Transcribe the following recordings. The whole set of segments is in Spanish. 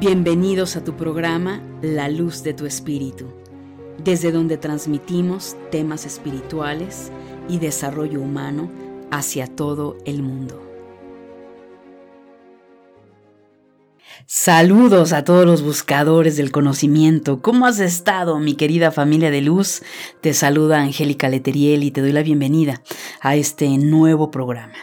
Bienvenidos a tu programa La Luz de tu Espíritu, desde donde transmitimos temas espirituales y desarrollo humano hacia todo el mundo. Saludos a todos los buscadores del conocimiento. ¿Cómo has estado, mi querida familia de luz? Te saluda Angélica Leteriel y te doy la bienvenida a este nuevo programa.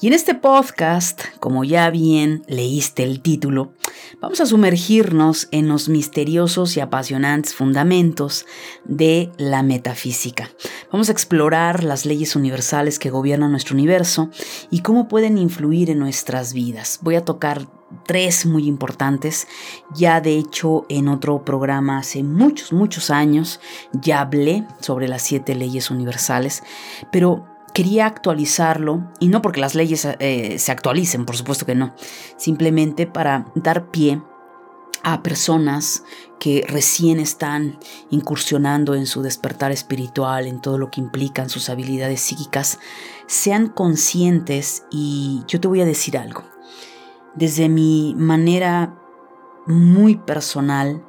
Y en este podcast, como ya bien leíste el título, vamos a sumergirnos en los misteriosos y apasionantes fundamentos de la metafísica. Vamos a explorar las leyes universales que gobiernan nuestro universo y cómo pueden influir en nuestras vidas. Voy a tocar tres muy importantes. Ya de hecho en otro programa hace muchos, muchos años ya hablé sobre las siete leyes universales, pero quería actualizarlo, y no porque las leyes eh, se actualicen, por supuesto que no, simplemente para dar pie a personas que recién están incursionando en su despertar espiritual, en todo lo que implican sus habilidades psíquicas, sean conscientes y yo te voy a decir algo. Desde mi manera muy personal,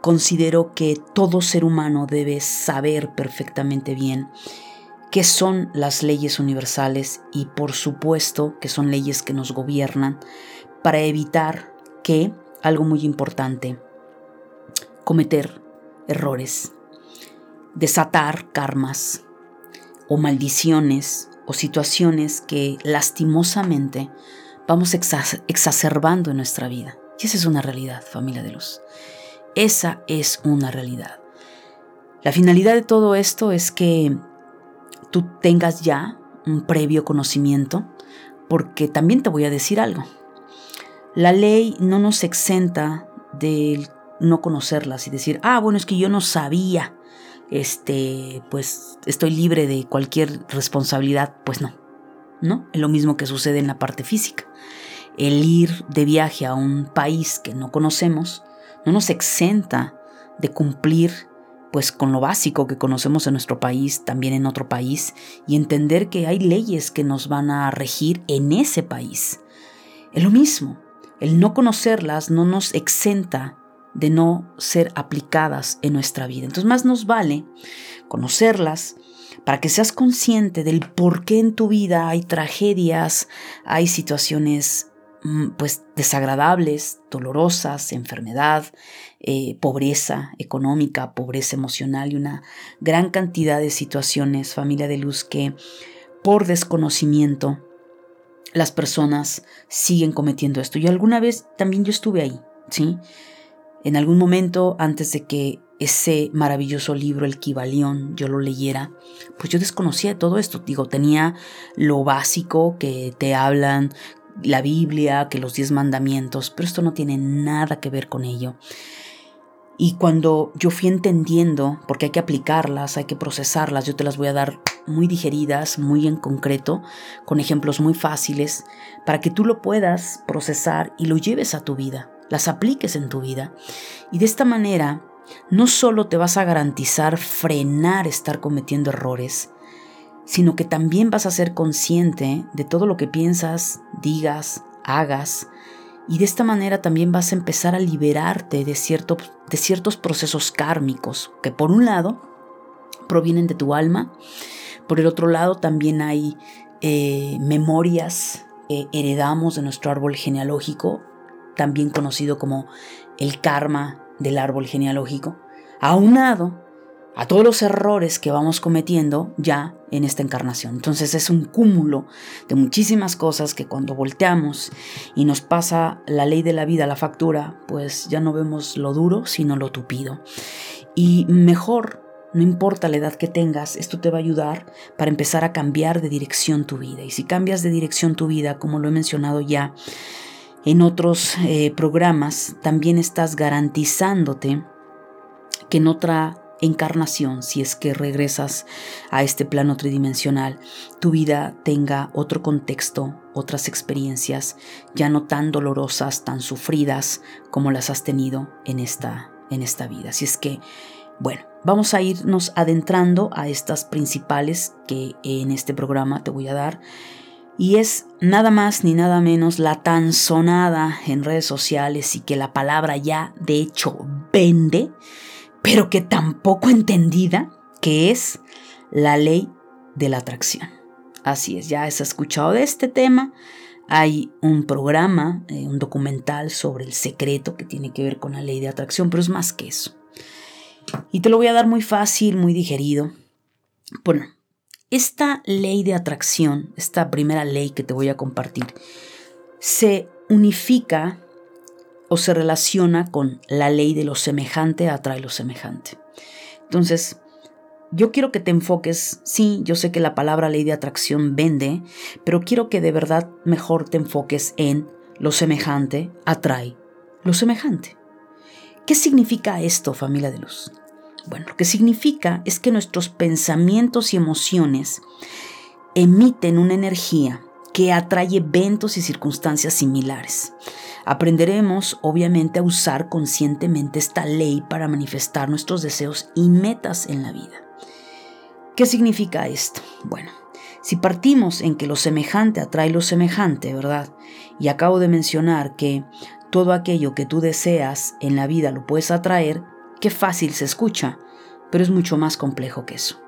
considero que todo ser humano debe saber perfectamente bien qué son las leyes universales y por supuesto que son leyes que nos gobiernan para evitar que, algo muy importante, cometer errores, desatar karmas o maldiciones o situaciones que lastimosamente vamos exacerbando en nuestra vida. Y esa es una realidad, familia de luz. Esa es una realidad. La finalidad de todo esto es que tú tengas ya un previo conocimiento, porque también te voy a decir algo. La ley no nos exenta de no conocerlas y decir, ah, bueno, es que yo no sabía, este, pues estoy libre de cualquier responsabilidad. Pues no, ¿no? Es lo mismo que sucede en la parte física. El ir de viaje a un país que no conocemos no nos exenta de cumplir pues con lo básico que conocemos en nuestro país, también en otro país, y entender que hay leyes que nos van a regir en ese país. Es lo mismo, el no conocerlas no nos exenta de no ser aplicadas en nuestra vida. Entonces más nos vale conocerlas para que seas consciente del por qué en tu vida hay tragedias, hay situaciones Mm, pues desagradables, dolorosas, enfermedad, eh, pobreza económica, pobreza emocional y una gran cantidad de situaciones, familia de luz, que por desconocimiento las personas siguen cometiendo esto. Y alguna vez también yo estuve ahí, ¿sí? En algún momento antes de que ese maravilloso libro, El Kibalión, yo lo leyera, pues yo desconocía todo esto. Digo, tenía lo básico que te hablan la Biblia, que los diez mandamientos, pero esto no tiene nada que ver con ello. Y cuando yo fui entendiendo, porque hay que aplicarlas, hay que procesarlas, yo te las voy a dar muy digeridas, muy en concreto, con ejemplos muy fáciles, para que tú lo puedas procesar y lo lleves a tu vida, las apliques en tu vida. Y de esta manera, no solo te vas a garantizar frenar estar cometiendo errores, sino que también vas a ser consciente de todo lo que piensas, digas, hagas, y de esta manera también vas a empezar a liberarte de, de ciertos procesos kármicos que por un lado provienen de tu alma, por el otro lado también hay eh, memorias que heredamos de nuestro árbol genealógico, también conocido como el karma del árbol genealógico, aunado a todos los errores que vamos cometiendo ya en esta encarnación. Entonces es un cúmulo de muchísimas cosas que cuando volteamos y nos pasa la ley de la vida, la factura, pues ya no vemos lo duro, sino lo tupido. Y mejor, no importa la edad que tengas, esto te va a ayudar para empezar a cambiar de dirección tu vida. Y si cambias de dirección tu vida, como lo he mencionado ya en otros eh, programas, también estás garantizándote que en otra encarnación, si es que regresas a este plano tridimensional, tu vida tenga otro contexto, otras experiencias, ya no tan dolorosas, tan sufridas como las has tenido en esta, en esta vida. Así es que, bueno, vamos a irnos adentrando a estas principales que en este programa te voy a dar. Y es nada más ni nada menos la tan sonada en redes sociales y que la palabra ya de hecho vende, pero que tampoco entendida, que es la ley de la atracción. Así es, ya has escuchado de este tema. Hay un programa, eh, un documental sobre el secreto que tiene que ver con la ley de atracción, pero es más que eso. Y te lo voy a dar muy fácil, muy digerido. Bueno, esta ley de atracción, esta primera ley que te voy a compartir, se unifica o se relaciona con la ley de lo semejante atrae lo semejante. Entonces, yo quiero que te enfoques, sí, yo sé que la palabra ley de atracción vende, pero quiero que de verdad mejor te enfoques en lo semejante atrae lo semejante. ¿Qué significa esto, familia de luz? Bueno, lo que significa es que nuestros pensamientos y emociones emiten una energía que atrae eventos y circunstancias similares. Aprenderemos, obviamente, a usar conscientemente esta ley para manifestar nuestros deseos y metas en la vida. ¿Qué significa esto? Bueno, si partimos en que lo semejante atrae lo semejante, ¿verdad? Y acabo de mencionar que todo aquello que tú deseas en la vida lo puedes atraer, qué fácil se escucha, pero es mucho más complejo que eso.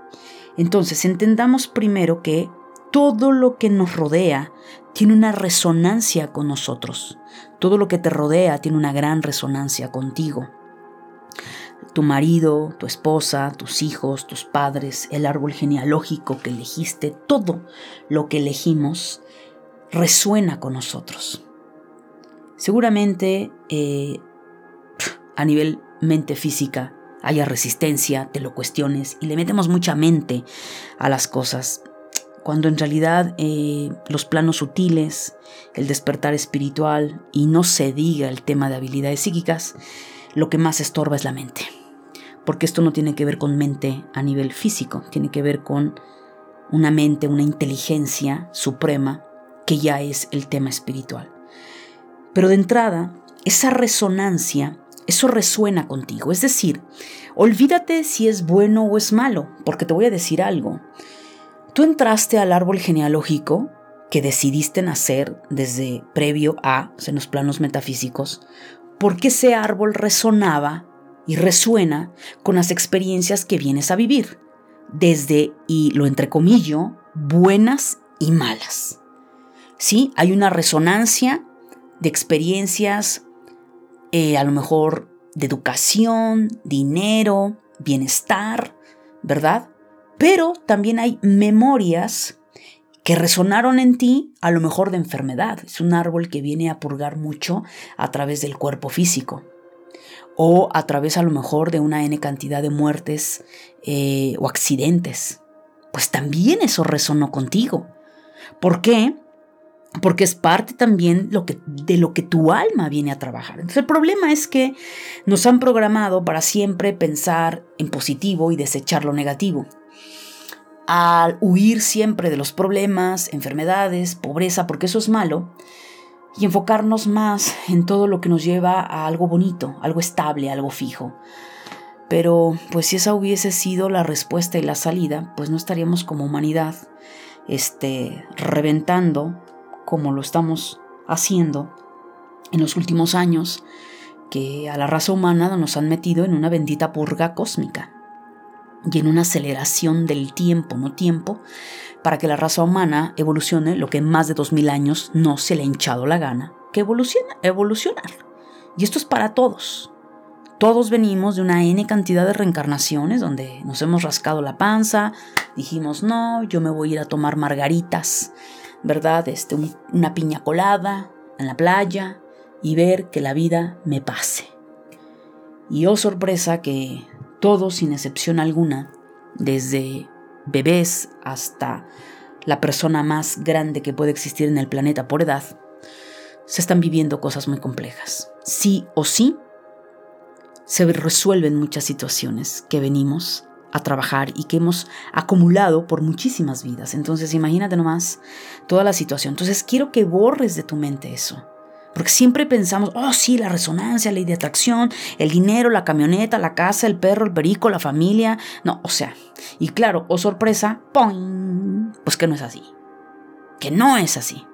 Entonces, entendamos primero que todo lo que nos rodea tiene una resonancia con nosotros. Todo lo que te rodea tiene una gran resonancia contigo tu marido, tu esposa, tus hijos, tus padres, el árbol genealógico que elegiste, todo lo que elegimos resuena con nosotros. Seguramente eh, a nivel mente física haya resistencia, te lo cuestiones y le metemos mucha mente a las cosas, cuando en realidad eh, los planos sutiles, el despertar espiritual y no se diga el tema de habilidades psíquicas, lo que más estorba es la mente. Porque esto no tiene que ver con mente a nivel físico, tiene que ver con una mente, una inteligencia suprema que ya es el tema espiritual. Pero de entrada, esa resonancia, eso resuena contigo. Es decir, olvídate si es bueno o es malo, porque te voy a decir algo. Tú entraste al árbol genealógico que decidiste nacer desde previo a, en los planos metafísicos, porque ese árbol resonaba y resuena con las experiencias que vienes a vivir, desde, y lo entrecomillo, buenas y malas. Sí, hay una resonancia de experiencias, eh, a lo mejor de educación, dinero, bienestar, ¿verdad? Pero también hay memorias que resonaron en ti a lo mejor de enfermedad. Es un árbol que viene a purgar mucho a través del cuerpo físico o a través a lo mejor de una n cantidad de muertes eh, o accidentes. Pues también eso resonó contigo. ¿Por qué? Porque es parte también de lo que tu alma viene a trabajar. Entonces el problema es que nos han programado para siempre pensar en positivo y desechar lo negativo al huir siempre de los problemas, enfermedades, pobreza, porque eso es malo, y enfocarnos más en todo lo que nos lleva a algo bonito, algo estable, algo fijo. Pero pues si esa hubiese sido la respuesta y la salida, pues no estaríamos como humanidad este reventando como lo estamos haciendo en los últimos años que a la raza humana nos han metido en una bendita purga cósmica y en una aceleración del tiempo, no tiempo, para que la raza humana evolucione lo que en más de 2000 años no se le ha hinchado la gana, que evoluciona, evolucionar. Y esto es para todos. Todos venimos de una N cantidad de reencarnaciones donde nos hemos rascado la panza, dijimos, no, yo me voy a ir a tomar margaritas, ¿verdad? Este, una piña colada en la playa y ver que la vida me pase. Y oh sorpresa que todos, sin excepción alguna, desde bebés hasta la persona más grande que puede existir en el planeta por edad, se están viviendo cosas muy complejas. Sí o sí, se resuelven muchas situaciones que venimos a trabajar y que hemos acumulado por muchísimas vidas. Entonces, imagínate nomás toda la situación. Entonces, quiero que borres de tu mente eso. Porque siempre pensamos, oh sí, la resonancia, la ley de atracción, el dinero, la camioneta, la casa, el perro, el perico, la familia. No, o sea, y claro, oh sorpresa, ¡pum! Pues que no es así. que no es así.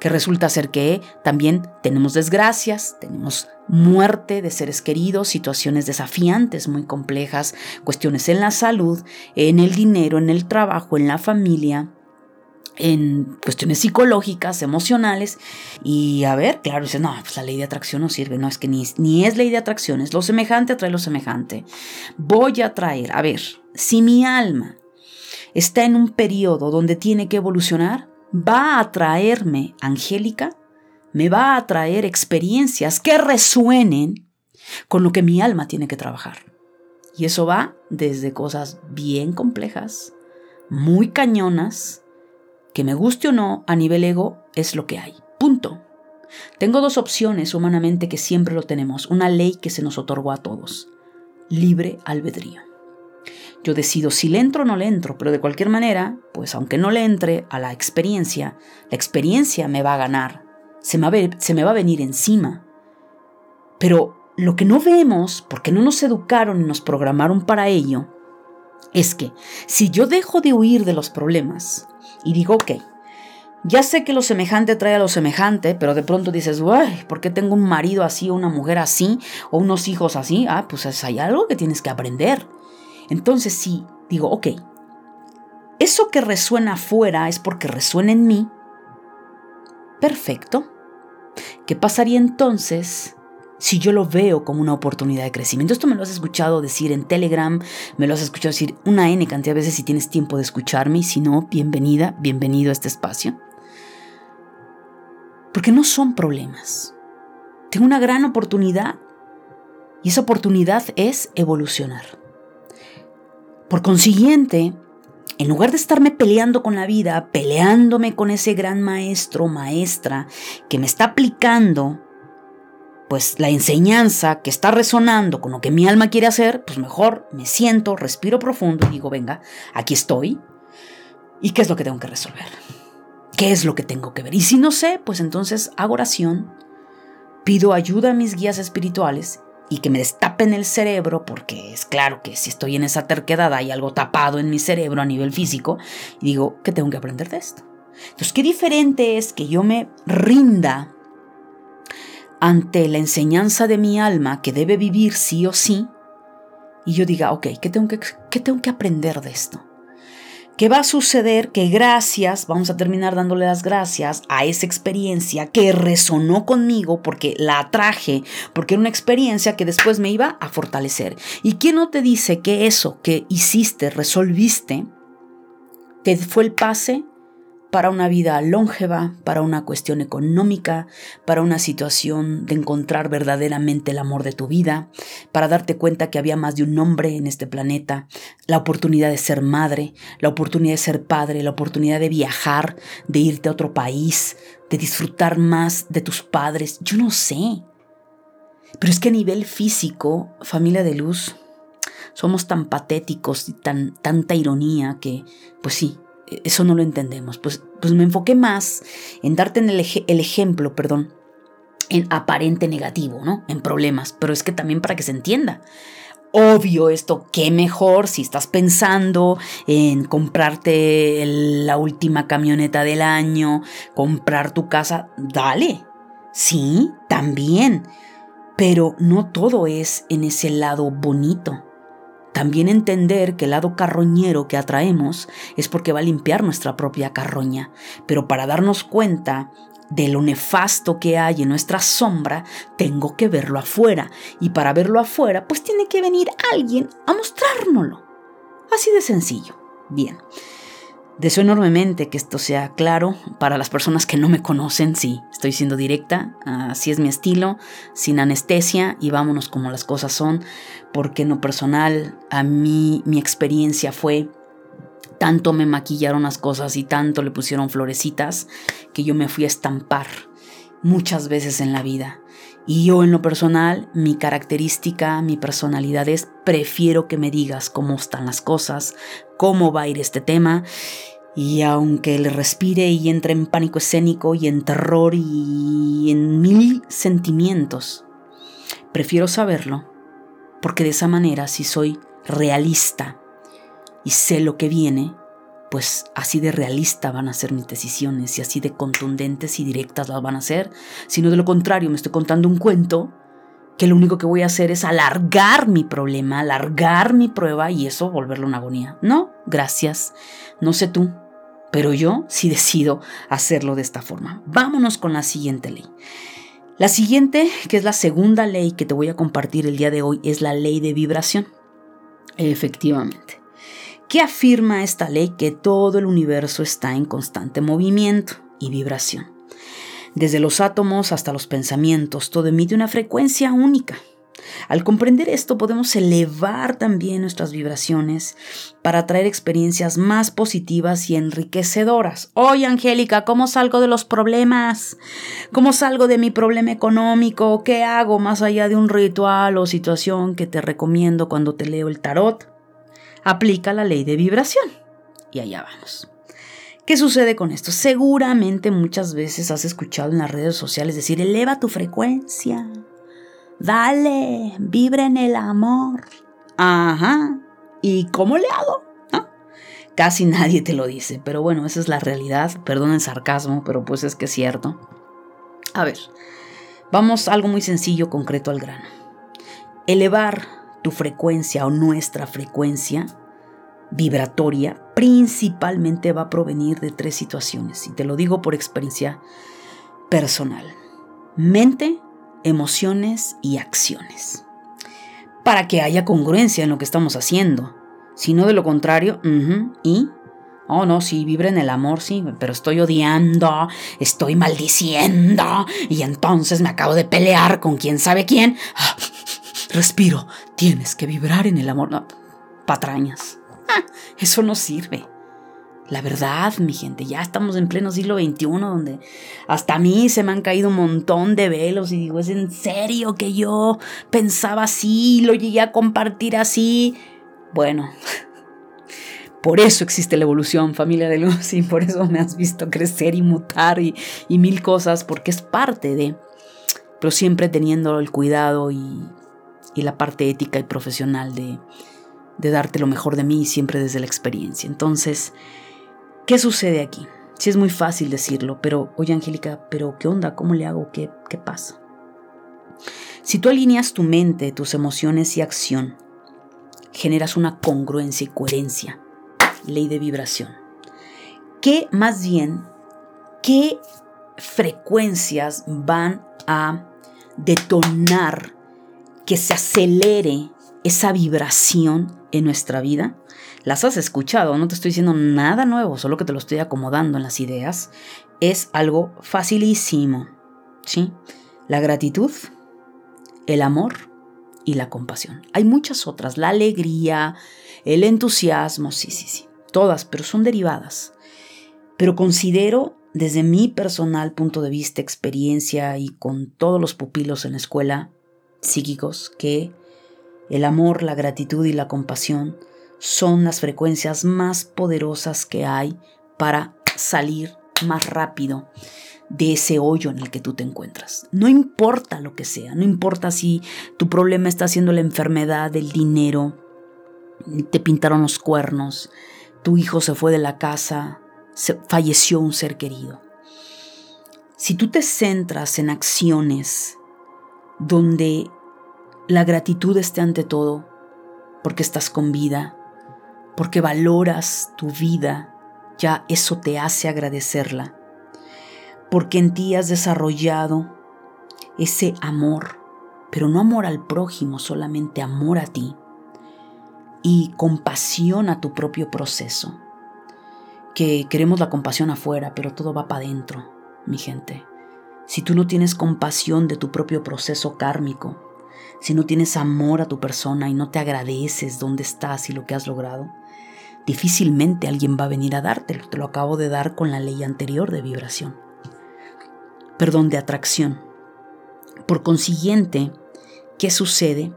Que resulta ser que también tenemos desgracias, tenemos muerte de seres queridos, situaciones desafiantes muy complejas, cuestiones en la salud, en el dinero, en el trabajo, en la familia, en cuestiones psicológicas, emocionales. Y a ver, claro, dice, no, pues la ley de atracción no sirve, no es que ni, ni es ley de atracción, es lo semejante atrae lo semejante. Voy a traer, a ver, si mi alma está en un periodo donde tiene que evolucionar, va a traerme, Angélica, me va a traer experiencias que resuenen con lo que mi alma tiene que trabajar. Y eso va desde cosas bien complejas, muy cañonas, que me guste o no a nivel ego, es lo que hay. Punto. Tengo dos opciones humanamente que siempre lo tenemos, una ley que se nos otorgó a todos, libre albedrío. Yo decido si le entro o no le entro, pero de cualquier manera, pues aunque no le entre a la experiencia, la experiencia me va a ganar, se me va se me va a venir encima. Pero lo que no vemos, porque no nos educaron y nos programaron para ello, es que si yo dejo de huir de los problemas, y digo, ok, ya sé que lo semejante trae a lo semejante, pero de pronto dices, uy, ¿por qué tengo un marido así o una mujer así o unos hijos así? Ah, pues hay algo que tienes que aprender. Entonces sí, digo, ok, eso que resuena afuera es porque resuena en mí. Perfecto. ¿Qué pasaría entonces si yo lo veo como una oportunidad de crecimiento. Esto me lo has escuchado decir en Telegram, me lo has escuchado decir una N cantidad de veces si tienes tiempo de escucharme y si no, bienvenida, bienvenido a este espacio. Porque no son problemas. Tengo una gran oportunidad y esa oportunidad es evolucionar. Por consiguiente, en lugar de estarme peleando con la vida, peleándome con ese gran maestro maestra que me está aplicando pues la enseñanza que está resonando con lo que mi alma quiere hacer, pues mejor me siento, respiro profundo y digo, venga, aquí estoy. ¿Y qué es lo que tengo que resolver? ¿Qué es lo que tengo que ver? Y si no sé, pues entonces hago oración, pido ayuda a mis guías espirituales y que me destapen el cerebro, porque es claro que si estoy en esa terquedad hay algo tapado en mi cerebro a nivel físico, y digo, ¿qué tengo que aprender de esto? Entonces, qué diferente es que yo me rinda ante la enseñanza de mi alma que debe vivir sí o sí, y yo diga, ok, ¿qué tengo que, qué tengo que aprender de esto? ¿Qué va a suceder? Que gracias, vamos a terminar dándole las gracias a esa experiencia que resonó conmigo porque la atraje, porque era una experiencia que después me iba a fortalecer. ¿Y quién no te dice que eso que hiciste, resolviste, te fue el pase para una vida longeva, para una cuestión económica, para una situación de encontrar verdaderamente el amor de tu vida, para darte cuenta que había más de un hombre en este planeta, la oportunidad de ser madre, la oportunidad de ser padre, la oportunidad de viajar, de irte a otro país, de disfrutar más de tus padres, yo no sé. Pero es que a nivel físico, familia de luz, somos tan patéticos y tan tanta ironía que, pues sí, eso no lo entendemos. Pues, pues me enfoqué más en darte el, el ejemplo, perdón, en aparente negativo, ¿no? En problemas, pero es que también para que se entienda. Obvio esto, qué mejor si estás pensando en comprarte la última camioneta del año, comprar tu casa, dale. Sí, también. Pero no todo es en ese lado bonito. También entender que el lado carroñero que atraemos es porque va a limpiar nuestra propia carroña, pero para darnos cuenta de lo nefasto que hay en nuestra sombra, tengo que verlo afuera. Y para verlo afuera, pues tiene que venir alguien a mostrárnoslo. Así de sencillo. Bien. Deseo enormemente que esto sea claro para las personas que no me conocen, sí, estoy siendo directa, así es mi estilo, sin anestesia y vámonos como las cosas son, porque en lo personal a mí mi experiencia fue tanto me maquillaron las cosas y tanto le pusieron florecitas que yo me fui a estampar muchas veces en la vida. Y yo en lo personal, mi característica, mi personalidad es, prefiero que me digas cómo están las cosas, cómo va a ir este tema. Y aunque le respire y entre en pánico escénico y en terror y en mil sentimientos, prefiero saberlo, porque de esa manera si soy realista y sé lo que viene, pues así de realista van a ser mis decisiones y así de contundentes y directas las van a ser, sino de lo contrario, me estoy contando un cuento que lo único que voy a hacer es alargar mi problema, alargar mi prueba y eso volverlo una agonía. No, gracias. No sé tú, pero yo sí decido hacerlo de esta forma. Vámonos con la siguiente ley. La siguiente, que es la segunda ley que te voy a compartir el día de hoy, es la ley de vibración. Efectivamente. ¿Qué afirma esta ley? Que todo el universo está en constante movimiento y vibración. Desde los átomos hasta los pensamientos, todo emite una frecuencia única. Al comprender esto podemos elevar también nuestras vibraciones para traer experiencias más positivas y enriquecedoras. Oye, Angélica, ¿cómo salgo de los problemas? ¿Cómo salgo de mi problema económico? ¿Qué hago más allá de un ritual o situación que te recomiendo cuando te leo el tarot? Aplica la ley de vibración. Y allá vamos. ¿Qué sucede con esto? Seguramente muchas veces has escuchado en las redes sociales decir, eleva tu frecuencia, dale, vibra en el amor. Ajá, ¿y cómo le hago? Casi nadie te lo dice, pero bueno, esa es la realidad, perdón el sarcasmo, pero pues es que es cierto. A ver, vamos a algo muy sencillo, concreto al grano. Elevar tu frecuencia o nuestra frecuencia vibratoria principalmente va a provenir de tres situaciones, y te lo digo por experiencia personal. Mente, emociones y acciones. Para que haya congruencia en lo que estamos haciendo. Si no de lo contrario, y... Oh, no, sí, vibra en el amor, sí, pero estoy odiando, estoy maldiciendo, y entonces me acabo de pelear con quién sabe quién. Ah, respiro, tienes que vibrar en el amor. No, patrañas. Eso no sirve. La verdad, mi gente, ya estamos en pleno siglo XXI donde hasta a mí se me han caído un montón de velos y digo, ¿es en serio que yo pensaba así, lo llegué a compartir así? Bueno, por eso existe la evolución, familia de luz, y por eso me has visto crecer y mutar y, mil cosas, porque es parte de, pero siempre teniendo el cuidado y la parte ética y profesional de de darte lo mejor de mí siempre desde la experiencia. Entonces, ¿qué sucede aquí? Sí es muy fácil decirlo, pero oye Angélica, pero ¿qué onda? ¿Cómo le hago? ¿Qué, qué pasa? Si tú alineas tu mente, tus emociones y acción, generas una congruencia y coherencia, ley de vibración. ¿Qué más bien, qué frecuencias van a detonar que se acelere esa vibración en nuestra vida, las has escuchado, no te estoy diciendo nada nuevo, solo que te lo estoy acomodando en las ideas, es algo facilísimo, ¿sí? La gratitud, el amor y la compasión. Hay muchas otras, la alegría, el entusiasmo, sí, sí, sí, todas, pero son derivadas. Pero considero desde mi personal punto de vista, experiencia y con todos los pupilos en la escuela psíquicos que el amor, la gratitud y la compasión son las frecuencias más poderosas que hay para salir más rápido de ese hoyo en el que tú te encuentras. No importa lo que sea, no importa si tu problema está siendo la enfermedad, el dinero, te pintaron los cuernos, tu hijo se fue de la casa, se, falleció un ser querido. Si tú te centras en acciones donde la gratitud esté ante todo, porque estás con vida, porque valoras tu vida, ya eso te hace agradecerla, porque en ti has desarrollado ese amor, pero no amor al prójimo, solamente amor a ti y compasión a tu propio proceso. Que queremos la compasión afuera, pero todo va para adentro, mi gente. Si tú no tienes compasión de tu propio proceso kármico, si no tienes amor a tu persona y no te agradeces dónde estás y lo que has logrado, difícilmente alguien va a venir a dártelo. Te lo acabo de dar con la ley anterior de vibración. Perdón, de atracción. Por consiguiente, ¿qué sucede?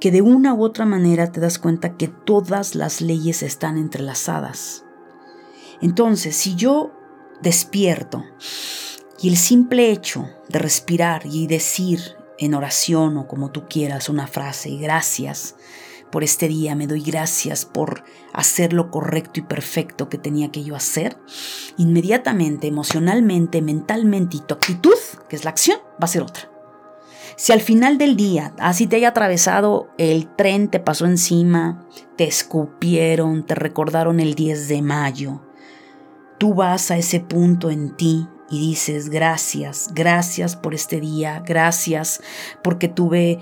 Que de una u otra manera te das cuenta que todas las leyes están entrelazadas. Entonces, si yo despierto y el simple hecho de respirar y decir en oración o como tú quieras una frase, gracias por este día, me doy gracias por hacer lo correcto y perfecto que tenía que yo hacer, inmediatamente, emocionalmente, mentalmente y tu actitud, que es la acción, va a ser otra. Si al final del día, así te haya atravesado el tren, te pasó encima, te escupieron, te recordaron el 10 de mayo, tú vas a ese punto en ti y dices gracias, gracias por este día, gracias porque tuve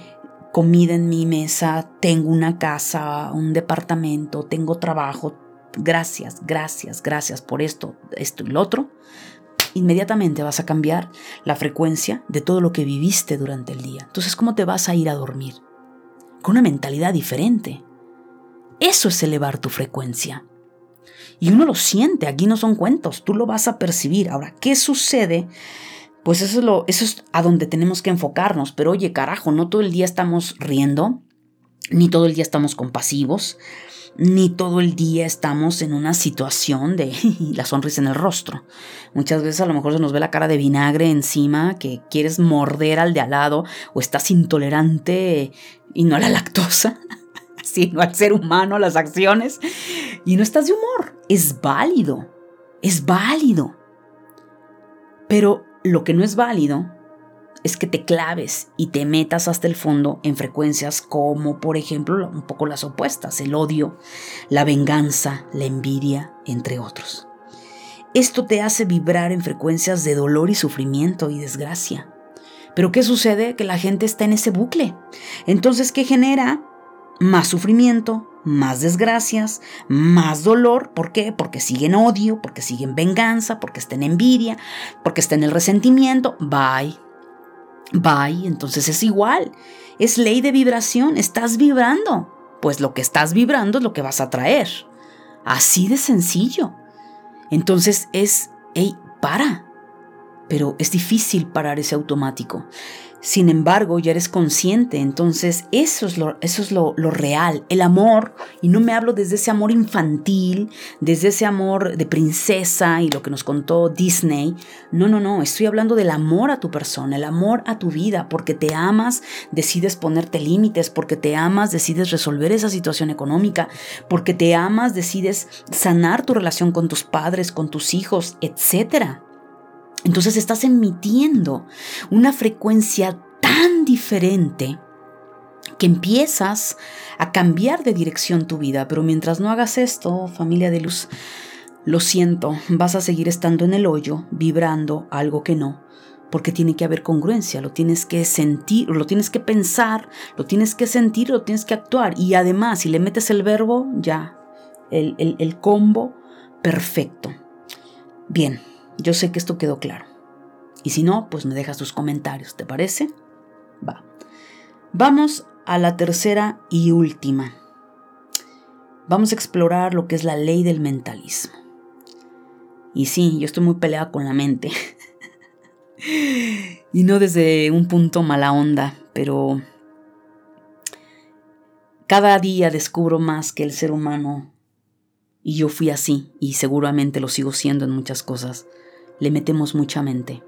comida en mi mesa, tengo una casa, un departamento, tengo trabajo, gracias, gracias, gracias por esto, esto y lo otro, inmediatamente vas a cambiar la frecuencia de todo lo que viviste durante el día. Entonces, ¿cómo te vas a ir a dormir? Con una mentalidad diferente. Eso es elevar tu frecuencia. Y uno lo siente, aquí no son cuentos, tú lo vas a percibir. Ahora, ¿qué sucede? Pues eso es, lo, eso es a donde tenemos que enfocarnos. Pero oye, carajo, no todo el día estamos riendo, ni todo el día estamos compasivos, ni todo el día estamos en una situación de la sonrisa en el rostro. Muchas veces a lo mejor se nos ve la cara de vinagre encima, que quieres morder al de al lado, o estás intolerante y no a la lactosa, sino al ser humano, las acciones, y no estás de humor. Es válido, es válido. Pero lo que no es válido es que te claves y te metas hasta el fondo en frecuencias como, por ejemplo, un poco las opuestas, el odio, la venganza, la envidia, entre otros. Esto te hace vibrar en frecuencias de dolor y sufrimiento y desgracia. Pero ¿qué sucede? Que la gente está en ese bucle. Entonces, ¿qué genera? Más sufrimiento, más desgracias, más dolor. ¿Por qué? Porque siguen odio, porque siguen venganza, porque están en envidia, porque están en el resentimiento. Bye Bye, entonces es igual. Es ley de vibración, estás vibrando. Pues lo que estás vibrando es lo que vas a traer. Así de sencillo. Entonces es, hey, para. Pero es difícil parar ese automático. Sin embargo, ya eres consciente, entonces eso es, lo, eso es lo, lo, real, el amor, y no me hablo desde ese amor infantil, desde ese amor de princesa y lo que nos contó Disney, no, no, no, estoy hablando del amor a tu persona, el amor a tu vida, porque te amas, decides ponerte límites, porque te amas, decides resolver esa situación económica, porque te amas, decides sanar tu relación con tus padres, con tus hijos, etcétera. Entonces estás emitiendo una frecuencia tan diferente que empiezas a cambiar de dirección tu vida. Pero mientras no hagas esto, familia de luz, lo siento, vas a seguir estando en el hoyo, vibrando algo que no, porque tiene que haber congruencia, lo tienes que sentir, lo tienes que pensar, lo tienes que sentir, lo tienes que actuar. Y además, si le metes el verbo, ya, el, el, el combo perfecto. Bien, yo sé que esto quedó claro. Y si no, pues me dejas tus comentarios, ¿te parece? Va. Vamos a la tercera y última. Vamos a explorar lo que es la ley del mentalismo. Y sí, yo estoy muy peleada con la mente. y no desde un punto mala onda, pero cada día descubro más que el ser humano, y yo fui así, y seguramente lo sigo siendo en muchas cosas, le metemos mucha mente,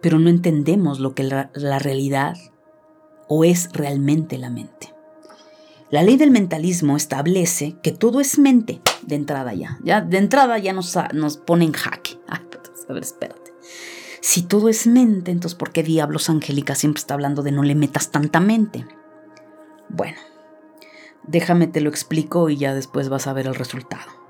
pero no entendemos lo que la, la realidad o es realmente la mente. La ley del mentalismo establece que todo es mente de entrada ya. ya de entrada ya nos, nos pone en jaque. Ay, a ver, espérate. Si todo es mente, entonces ¿por qué diablos Angélica siempre está hablando de no le metas tanta mente? Bueno, déjame te lo explico y ya después vas a ver el resultado.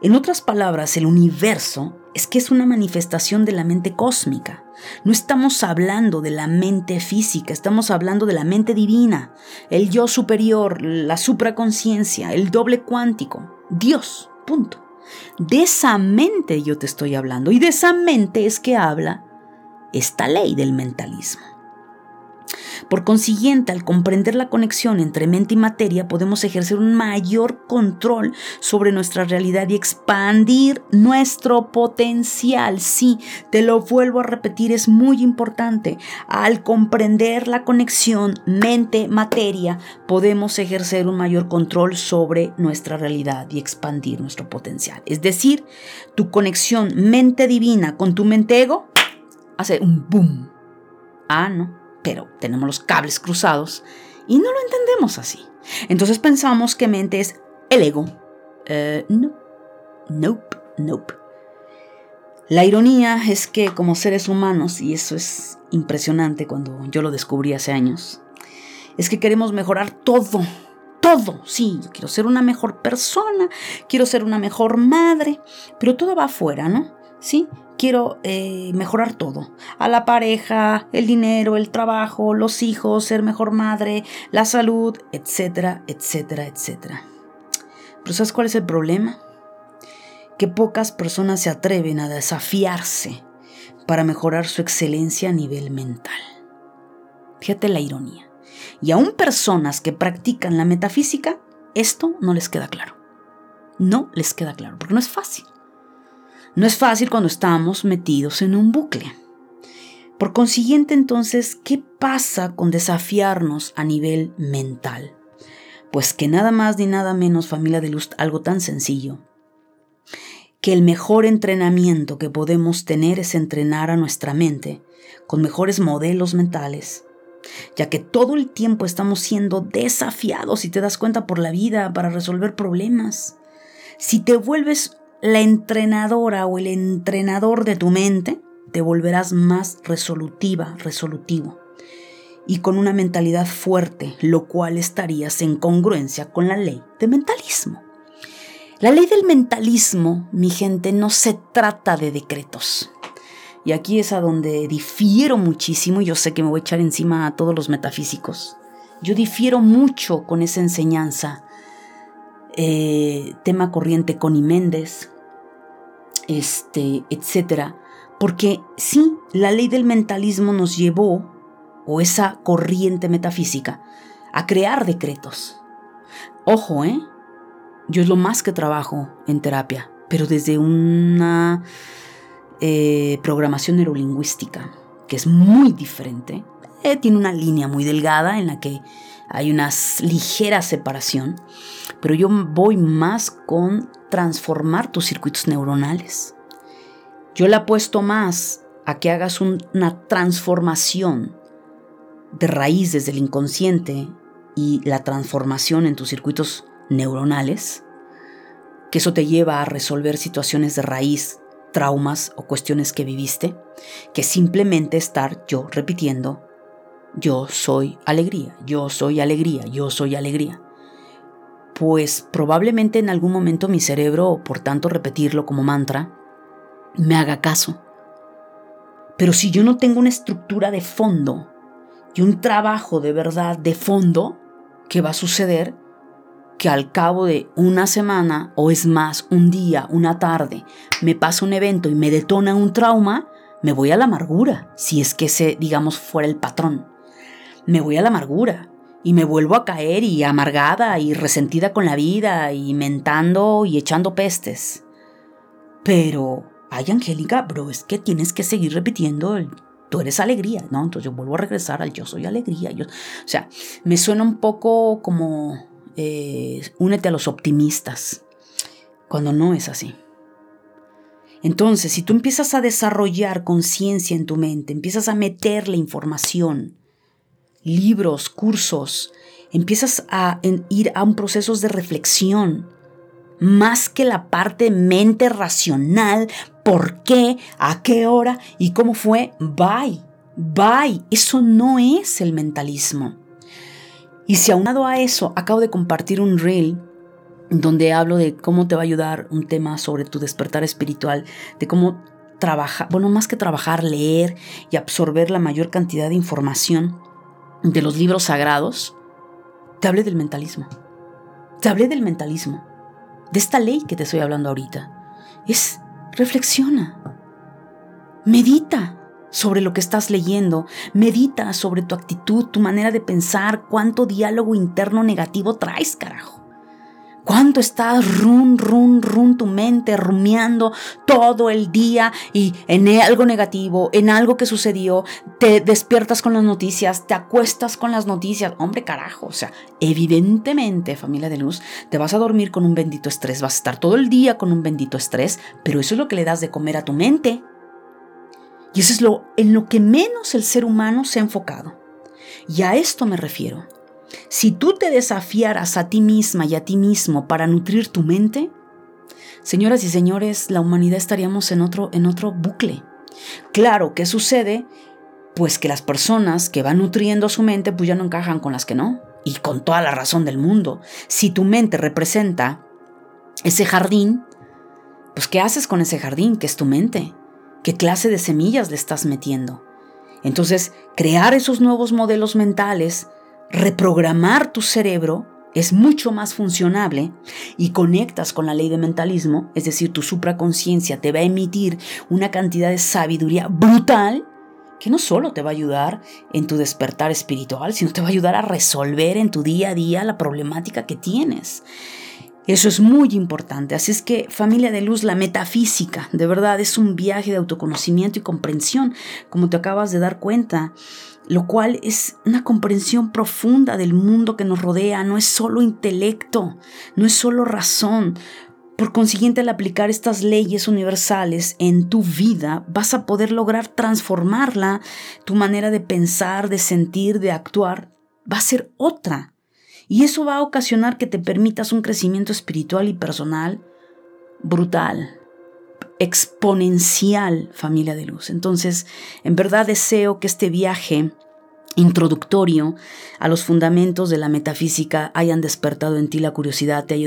En otras palabras, el universo es que es una manifestación de la mente cósmica. No estamos hablando de la mente física, estamos hablando de la mente divina, el yo superior, la supraconciencia, el doble cuántico, Dios, punto. De esa mente yo te estoy hablando y de esa mente es que habla esta ley del mentalismo. Por consiguiente, al comprender la conexión entre mente y materia, podemos ejercer un mayor control sobre nuestra realidad y expandir nuestro potencial. Sí, te lo vuelvo a repetir, es muy importante. Al comprender la conexión mente-materia, podemos ejercer un mayor control sobre nuestra realidad y expandir nuestro potencial. Es decir, tu conexión mente divina con tu mente ego hace un boom. Ah, no tenemos los cables cruzados Y no lo entendemos así. Entonces pensamos que mente es el ego. Eh, no. Nope, nope. La ironía es que como seres humanos, y eso es impresionante cuando yo lo descubrí hace años, es que queremos mejorar todo, todo. Sí, yo quiero ser una mejor persona, quiero ser una mejor madre, pero todo va afuera, ¿no? Sí, quiero eh, mejorar todo. A la pareja, el dinero, el trabajo, los hijos, ser mejor madre, la salud, etcétera, etcétera, etcétera. Pero ¿sabes cuál es el problema? Que pocas personas se atreven a desafiarse para mejorar su excelencia a nivel mental. Fíjate la ironía. Y aún personas que practican la metafísica, esto no les queda claro. No les queda claro, porque no es fácil. No es fácil cuando estamos metidos en un bucle. Por consiguiente, entonces, ¿qué pasa con desafiarnos a nivel mental? Pues que nada más ni nada menos, familia de luz, algo tan sencillo, que el mejor entrenamiento que podemos tener es entrenar a nuestra mente con mejores modelos mentales, ya que todo el tiempo estamos siendo desafiados, si te das cuenta, por la vida para resolver problemas. Si te vuelves la entrenadora o el entrenador de tu mente, te volverás más resolutiva, resolutivo y con una mentalidad fuerte, lo cual estarías en congruencia con la ley de mentalismo. La ley del mentalismo, mi gente, no se trata de decretos. Y aquí es a donde difiero muchísimo, y yo sé que me voy a echar encima a todos los metafísicos. Yo difiero mucho con esa enseñanza eh, tema corriente Connie Méndez, este, etcétera. Porque sí, la ley del mentalismo nos llevó, o esa corriente metafísica, a crear decretos. Ojo, ¿eh? Yo es lo más que trabajo en terapia, pero desde una eh, programación neurolingüística, que es muy diferente. Eh, tiene una línea muy delgada en la que hay una ligera separación, pero yo voy más con transformar tus circuitos neuronales. Yo le apuesto más a que hagas una transformación de raíz desde el inconsciente y la transformación en tus circuitos neuronales, que eso te lleva a resolver situaciones de raíz, traumas o cuestiones que viviste, que simplemente estar yo repitiendo yo soy alegría, yo soy alegría, yo soy alegría. Pues probablemente en algún momento mi cerebro, por tanto repetirlo como mantra, me haga caso. Pero si yo no tengo una estructura de fondo y un trabajo de verdad de fondo, ¿qué va a suceder? Que al cabo de una semana, o es más, un día, una tarde, me pasa un evento y me detona un trauma, me voy a la amargura, si es que ese, digamos, fuera el patrón me voy a la amargura y me vuelvo a caer y amargada y resentida con la vida y mentando y echando pestes. Pero, ay Angélica, bro, es que tienes que seguir repitiendo el tú eres alegría, ¿no? Entonces yo vuelvo a regresar al yo soy alegría. Yo, o sea, me suena un poco como eh, únete a los optimistas, cuando no es así. Entonces, si tú empiezas a desarrollar conciencia en tu mente, empiezas a meterle información, libros, cursos, empiezas a ir a un proceso de reflexión, más que la parte mente racional, por qué, a qué hora y cómo fue, bye, bye, eso no es el mentalismo. Y si aunado a eso, acabo de compartir un reel donde hablo de cómo te va a ayudar un tema sobre tu despertar espiritual, de cómo trabajar, bueno, más que trabajar, leer y absorber la mayor cantidad de información de los libros sagrados, te hablé del mentalismo. Te hablé del mentalismo, de esta ley que te estoy hablando ahorita. Es reflexiona, medita sobre lo que estás leyendo, medita sobre tu actitud, tu manera de pensar, cuánto diálogo interno negativo traes, carajo. ¿Cuánto estás run, run, run tu mente rumiando todo el día y en algo negativo, en algo que sucedió? Te despiertas con las noticias, te acuestas con las noticias. Hombre, carajo. O sea, evidentemente, familia de luz, te vas a dormir con un bendito estrés, vas a estar todo el día con un bendito estrés, pero eso es lo que le das de comer a tu mente. Y eso es lo en lo que menos el ser humano se ha enfocado. Y a esto me refiero. Si tú te desafiaras a ti misma y a ti mismo para nutrir tu mente, señoras y señores, la humanidad estaríamos en otro, en otro bucle. Claro, ¿qué sucede? Pues que las personas que van nutriendo su mente pues ya no encajan con las que no. Y con toda la razón del mundo. Si tu mente representa ese jardín, pues ¿qué haces con ese jardín que es tu mente? ¿Qué clase de semillas le estás metiendo? Entonces, crear esos nuevos modelos mentales, reprogramar tu cerebro, es mucho más funcionable y conectas con la ley de mentalismo, es decir, tu supraconciencia te va a emitir una cantidad de sabiduría brutal que no solo te va a ayudar en tu despertar espiritual, sino te va a ayudar a resolver en tu día a día la problemática que tienes. Eso es muy importante. Así es que familia de luz, la metafísica, de verdad, es un viaje de autoconocimiento y comprensión, como te acabas de dar cuenta, lo cual es una comprensión profunda del mundo que nos rodea, no es solo intelecto, no es solo razón. Por consiguiente, al aplicar estas leyes universales en tu vida, vas a poder lograr transformarla, tu manera de pensar, de sentir, de actuar, va a ser otra. Y eso va a ocasionar que te permitas un crecimiento espiritual y personal brutal, exponencial, familia de luz. Entonces, en verdad deseo que este viaje introductorio a los fundamentos de la metafísica hayan despertado en ti la curiosidad, te,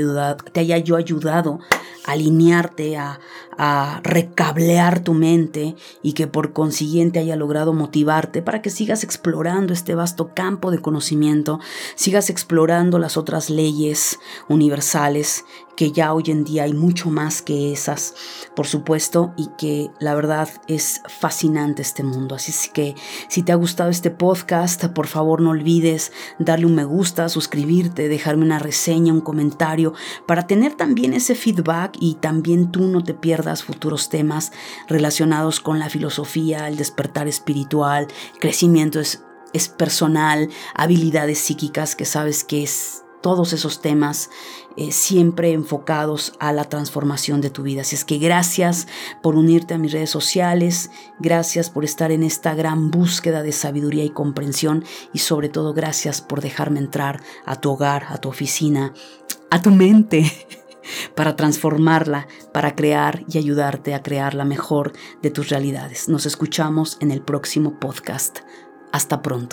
te haya yo ayudado a alinearte, a, a recablear tu mente y que por consiguiente haya logrado motivarte para que sigas explorando este vasto campo de conocimiento, sigas explorando las otras leyes universales que ya hoy en día hay mucho más que esas, por supuesto, y que la verdad es fascinante este mundo. Así es que si te ha gustado este podcast, por favor no olvides darle un me gusta, suscribirte, dejarme una reseña, un comentario, para tener también ese feedback y también tú no te pierdas futuros temas relacionados con la filosofía, el despertar espiritual, crecimiento es, es personal, habilidades psíquicas, que sabes que es todos esos temas eh, siempre enfocados a la transformación de tu vida. Así es que gracias por unirte a mis redes sociales, gracias por estar en esta gran búsqueda de sabiduría y comprensión y sobre todo gracias por dejarme entrar a tu hogar, a tu oficina, a tu mente. para transformarla, para crear y ayudarte a crear la mejor de tus realidades. Nos escuchamos en el próximo podcast. Hasta pronto.